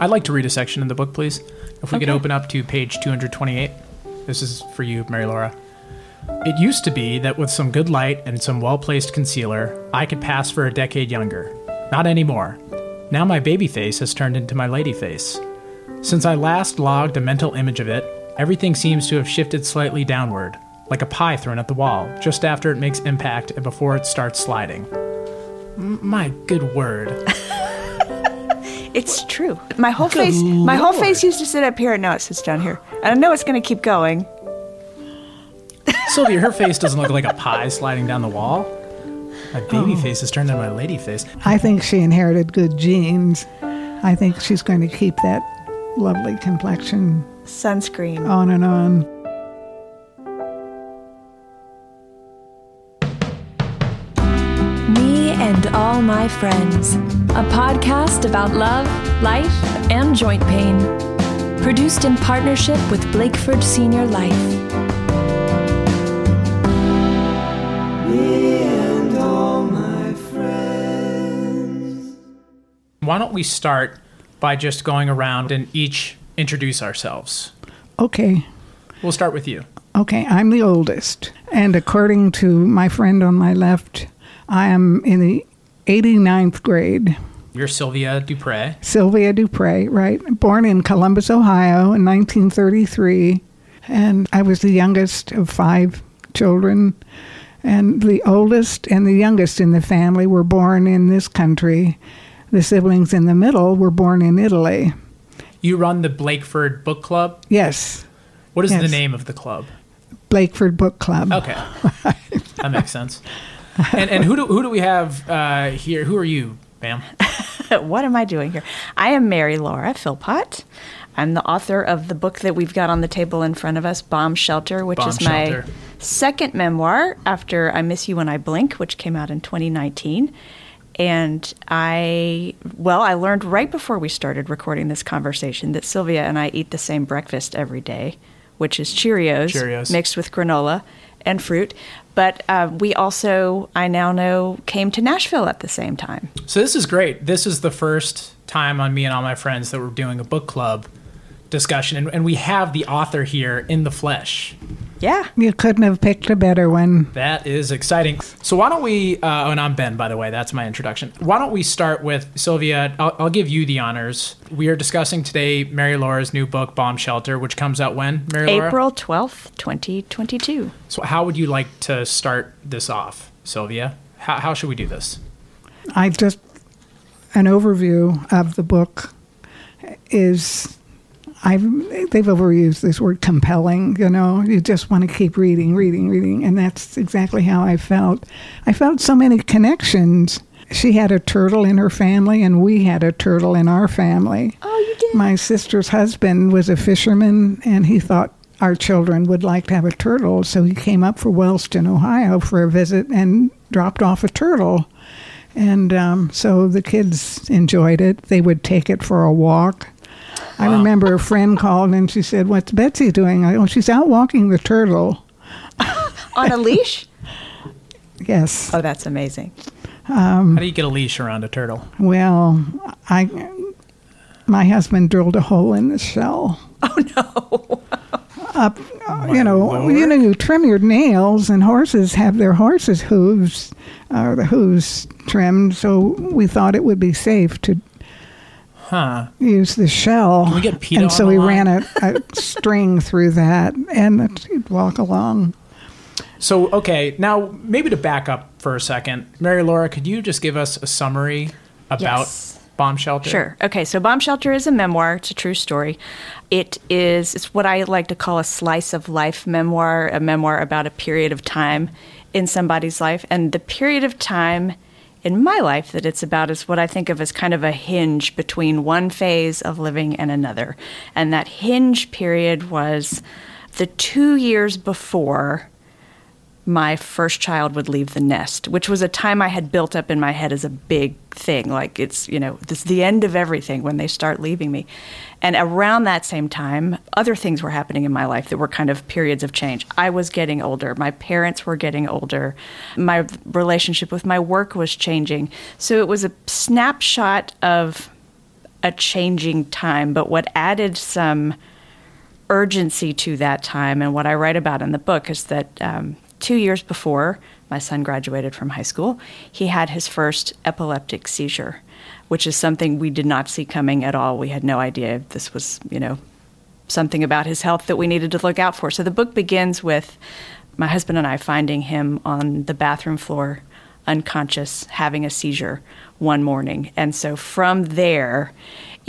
I'd like to read a section in the book, please. If we could open up to page 228. This is for you, Mary Laura. It used to be that with some good light and some well placed concealer, I could pass for a decade younger. Not anymore. Now my baby face has turned into my lady face. Since I last logged a mental image of it, everything seems to have shifted slightly downward, like a pie thrown at the wall, just after it makes impact and before it starts sliding. M- my good word. It's true. My whole Good face, my whole Lord. face used to sit up here, and now it sits down here. And I know it's going to keep going. Sylvia, her face doesn't look like a pie sliding down the wall. My baby Oh. face has turned into my lady face. I think she inherited good genes. I think she's going to keep that lovely complexion Sunscreen. on and on. Me and All My Friends, a podcast about love, life, and joint pain. Produced in partnership with Blakeford Senior Life. Why don't we start by just going around and each introduce ourselves? Okay, We'll start with you. okay, I'm the oldest. And according to my friend on my left, I am in the 89th grade. You're Sylvia Dupre. Sylvia Dupre, right? Born in Columbus, Ohio in 1933. And I was the youngest of five children. And the oldest and the youngest in the family were born in this country. The siblings in the middle were born in Italy. You run the Blakeford Book Club. Yes, What is the name of the club? Blakeford Book Club. Okay, that makes sense. And and who do who do we have uh, here? Who are you, Bam? what am I doing here? I am Mary Laura Philpott. I'm the author of the book that we've got on the table in front of us, Bomb Shelter, which Bomb is my Shelter. second memoir after I Miss You When I Blink, which came out in 2019. And I, well, I learned right before we started recording this conversation that Sylvia and I eat the same breakfast every day, which is Cheerios, Cheerios. mixed with granola and fruit. But uh, we also, I now know, came to Nashville at the same time. So this is great. This is the first time on me and all my friends that we're doing a book club discussion, and, and we have the author here in the flesh. Yeah. You couldn't have picked a better one. That is exciting. So why don't we? Uh, oh, and I'm Ben, by the way. That's my introduction. Why don't we start with Sylvia? I'll, I'll give you the honors. We are discussing today Mary Laura's new book, Bomb Shelter, which comes out when Mary Laura. April 12th, 2022. So how would you like to start this off, Sylvia? How, how should we do this? I just an overview of the book is I've they've overused this word compelling, you know. You just want to keep reading, reading, reading, and that's exactly how I felt. I felt so many connections. She had a turtle in her family and we had a turtle in our family. Oh, you did? My sister's husband was a fisherman and he thought our children would like to have a turtle, so he came up for Wellston, Ohio for a visit and dropped off a turtle. And um, so the kids enjoyed it. They would take it for a walk. I remember a friend called and she said, What's Betsy doing? I go, She's out walking the turtle. On a leash? Yes. Oh, that's amazing. How do you get a leash around a turtle? Well, I, my husband drilled a hole in the shell. Oh, no. Up, uh, you know, Lord. you know, you trim your nails, and horses have their horses' hooves, or the hooves trimmed. So we thought it would be safe to Huh? use the shell. Can we get PETA and so on we the ran a, a string through that, and she'd walk along. So okay, now maybe to back up for a second, Mary Laura, could you just give us a summary about Yes. Bomb Shelter? Sure. Okay, so Bomb Shelter is a memoir. It's a true story. It is it's what I like to call a slice of life memoir, a memoir about a period of time in somebody's life. And the period of time in my life that it's about is what I think of as kind of a hinge between one phase of living and another. And that hinge period was the two years before my first child would leave the nest, which was a time I had built up in my head as a big thing. Like it's, you know, this the end of everything when they start leaving me. And around that same time, other things were happening in my life that were kind of periods of change. I was getting older. My parents were getting older. My relationship with my work was changing. So it was a snapshot of a changing time, but what added some urgency to that time, and what I write about in the book, is that um, two years before my son graduated from high school, he had his first epileptic seizure, which is something we did not see coming at all. We had no idea this was, you know, something about his health that we needed to look out for. So the book begins with my husband and I finding him on the bathroom floor, unconscious, having a seizure one morning. And so from there,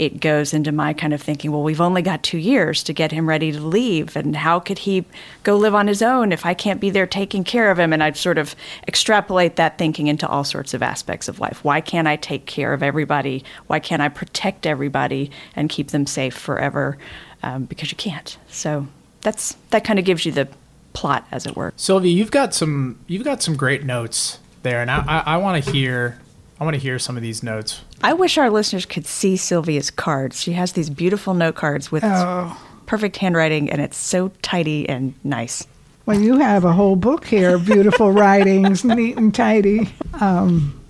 it goes into my kind of thinking, well, we've only got two years to get him ready to leave. And how could he go live on his own if I can't be there taking care of him? And I'd sort of extrapolate that thinking into all sorts of aspects of life. Why can't I take care of everybody? Why can't I protect everybody and keep them safe forever? Um, because you can't. So that's that kind of gives you the plot, as it were. Sylvia, you've got some you've got some great notes there, and I, I, I want to hear I want to hear some of these notes. I wish our listeners could see Sylvia's cards. She has these beautiful note cards with Oh. perfect handwriting, and it's so tidy and nice. Well, you have a whole book here of beautiful writings, neat and tidy. Um,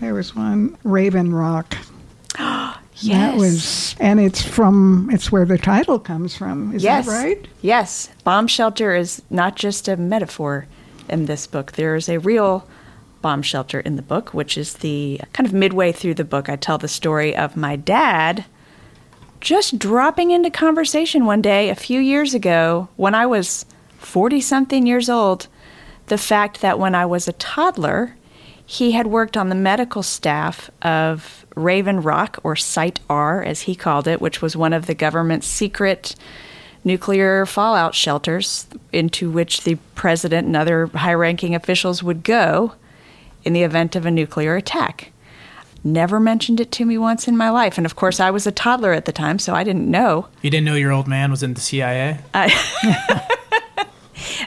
there was one, Raven Rock. That was, and it's from, it's where the title comes from. Is yes, that right? Yes, bomb shelter is not just a metaphor in this book. There is a real bomb shelter in the book, which is the kind of midway through the book. I tell the story of my dad just dropping into conversation one day a few years ago when I was 40 something years old. The fact that when I was a toddler, he had worked on the medical staff of Raven Rock, or Site R, as he called it, which was one of the government's secret nuclear fallout shelters into which the president and other high ranking officials would go in the event of a nuclear attack. Never mentioned it to me once in my life. And of course, I was a toddler at the time, so I didn't know. You didn't know your old man was in the CIA? I,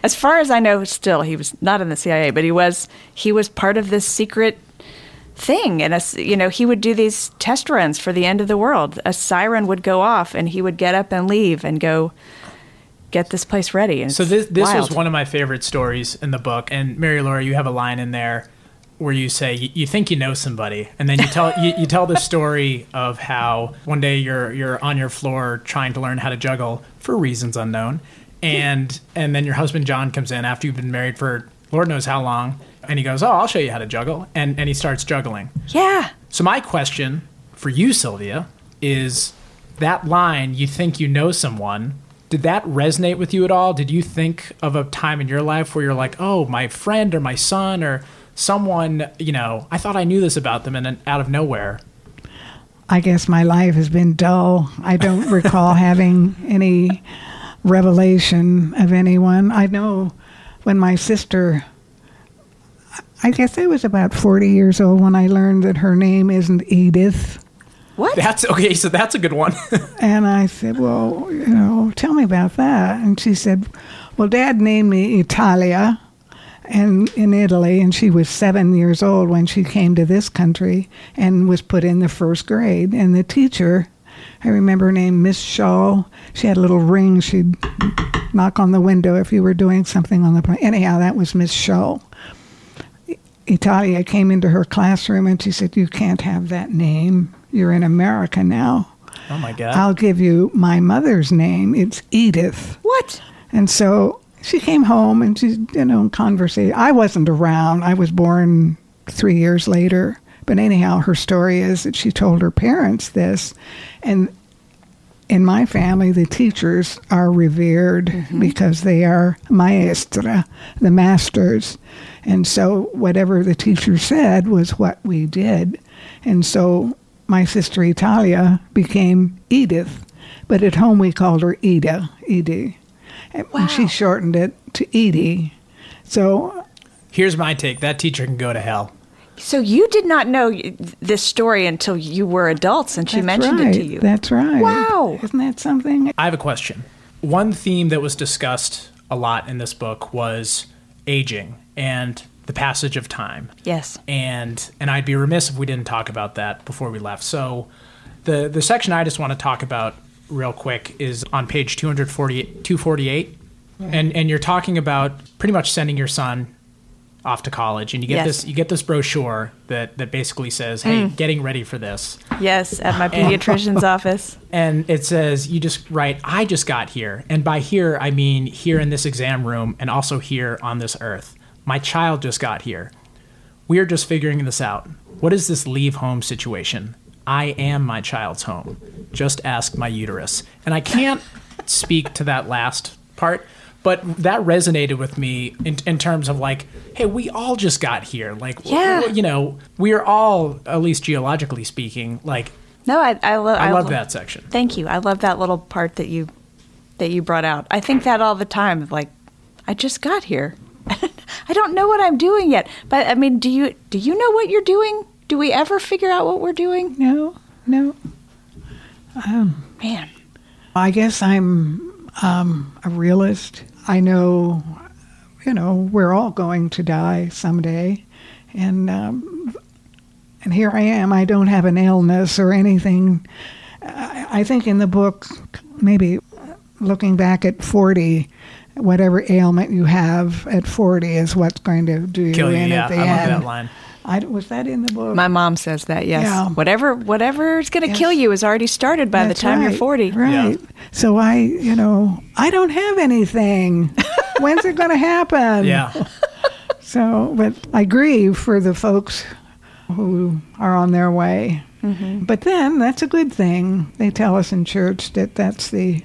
As far as I know, still he was not in the CIA, but he was he was part of this secret thing. And a, you know, he would do these test runs for the end of the world. A siren would go off, and he would get up and leave and go get this place ready. And So this this was one of my favorite stories in the book. And Mary Laura, you have a line in there where you say you, you think you know somebody, and then you tell you, you tell the story of how one day you're you're on your floor trying to learn how to juggle for reasons unknown, and and then your husband John comes in after you've been married for Lord knows how long, and he goes, "Oh, I'll show you how to juggle," and and he starts juggling. Yeah. So my question for you, Sylvia, is that line you think you know someone, did that resonate with you at all? Did you think of a time in your life where you're like, "Oh, my friend or my son or someone, you know, I thought I knew this about them and then out of nowhere." I guess my life has been dull. I don't recall having any revelation of anyone. I know when my sister, I guess I was about 40 years old when I learned that her name isn't Edith. What? That's okay, so that's a good one. And I said, Well, you know, tell me about that. And she said, Well, Dad named me Italia and in Italy, and she was seven years old when she came to this country and was put in the first grade. And the teacher, I remember her name Miss Shaw. She had a little ring. She'd knock on the window if you were doing something on the plane. Anyhow, that was Miss Shaw. Italia came into her classroom and she said, You can't have that name. You're in America now. oh my god. I'll give you my mother's name. It's Edith. What? And so she came home and she, you know, conversation. I wasn't around. I was born three years later. But anyhow, her story is that she told her parents this. And in my family, the teachers are revered mm-hmm. because they are maestra, the masters. And so whatever the teacher said was what we did. And so my sister Italia became Edith, but at home we called her Ida, Edie. And Wow. she shortened it to Edie. So Here's my take. That teacher can go to hell. So you did not know this story until you were adults, and she that's mentioned right. it to you. That's right. Wow. Isn't that something? I have a question. One theme that was discussed a lot in this book was aging and the passage of time. yes. and and I'd be remiss if we didn't talk about that before we left. So, the the section I just want to talk about real quick is on page 248, 248 mm-hmm. and and you're talking about pretty much sending your son off to college, and you get Yes. this you get this brochure that that basically says, "Hey, mm. getting ready for this," Yes, at my pediatrician's office. and it says you just write, "I just got here," and by here I mean here in this exam room, and also here on this earth. My child just got here. We are just figuring this out. What is this leave home situation? I am my child's home. Just ask my uterus. And I can't speak to that last part, but that resonated with me in, in terms of like, hey, we all just got here. Like, Yeah. you know, we are all, at least geologically speaking, like, No, I I, lo- I love lo- that section. Thank you. I love that little part that you that you brought out. I think that all the time. Like, I just got here. I don't know what I'm doing yet. But I mean, do you do you know what you're doing? Do we ever figure out what we're doing? No, no. Man, I guess I'm um, a realist. I know, you know, we're all going to die someday, and um, and here I am. I don't have an illness or anything. I, I think in the book, maybe looking back at forty, whatever ailment you have at forty is what's going to do you Kill you, in yeah. at the I love end. that line. I, was that in the book? my mom says that. Yes. Yeah. Whatever whatever is going to Yes. kill you is already started by That's the time you're 40. Right. So I, you know, I don't have anything. When's it going to happen? Yeah. So, but I grieve for the folks who are on their way. Mm-hmm. But then that's a good thing. They tell us in church that that's the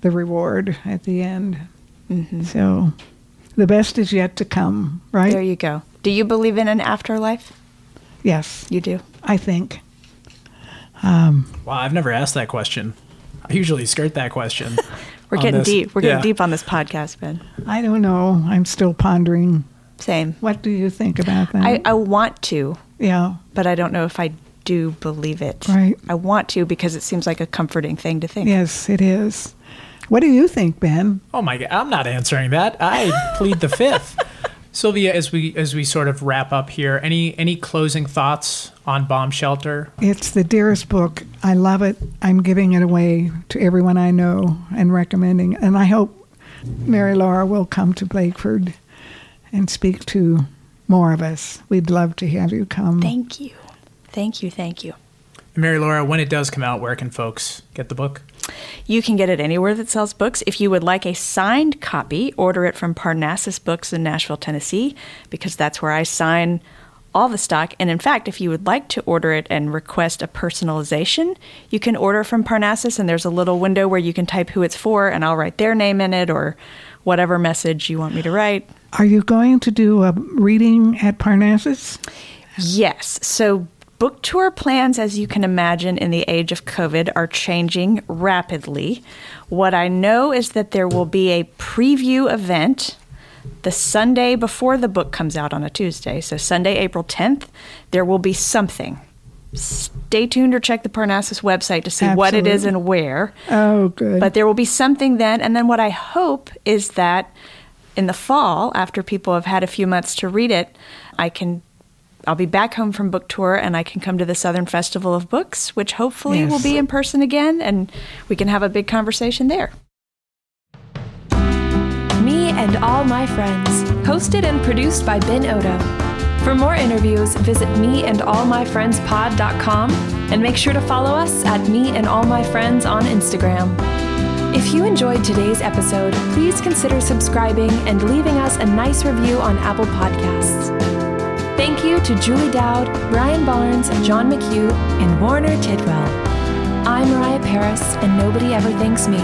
the reward at the end. Mm-hmm. So, the best is yet to come, right? There you go. Do you believe in an afterlife? yes, You do. I think. Um, wow, I've never asked that question. I usually skirt that question. We're getting this. deep. We're getting Yeah. deep on this podcast, Ben. I don't know. I'm still pondering. Same. What do you think about that? I, I want to, yeah. but I don't know if I do believe it. Right. I want to because it seems like a comforting thing to think. Yes, it is. What do you think, Ben? Oh my god, I'm not answering that. I plead the fifth. Sylvia, as we as we sort of wrap up here, any any closing thoughts on bomb shelter? It's the dearest book. I love it. I'm giving it away to everyone I know and recommending. And I hope Mary Laura will come to Blakeford and speak to more of us. We'd love to have you come. Thank you. Thank you. Thank you. Mary Laura, when it does come out, where can folks get the book? You can get it anywhere that sells books. If you would like a signed copy, order it from Parnassus Books in Nashville, Tennessee, because that's where I sign all the stock. And in fact, if you would like to order it and request a personalization, you can order from Parnassus, and there's a little window where you can type who it's for, and I'll write their name in it or whatever message you want me to write. Are you going to do a reading at Parnassus? Yes. So, book tour plans, as you can imagine, in the age of COVID, are changing rapidly. What I know is that there will be a preview event the Sunday before the book comes out on a Tuesday. So, Sunday, April 10th, there will be something. Stay tuned or check the Parnassus website to see what it is and where. Oh, good. But there will be something then. And then what I hope is that in the fall, after people have had a few months to read it, I can. I'll be back home from book tour and I can come to the Southern Festival of Books, which hopefully will be in person again and we can have a big conversation there. Me and All My Friends, hosted and produced by Ben Oddo. For more interviews, visit meandallmyfriendspod.com and make sure to follow us at Me and All My Friends on Instagram. If you enjoyed today's episode, please consider subscribing and leaving us a nice review on Apple Podcasts. Thank you to Julie Dowd, Brian Barnes, John McHugh, and Warner Tidwell. I'm Mariah Paris, and nobody ever thanks me.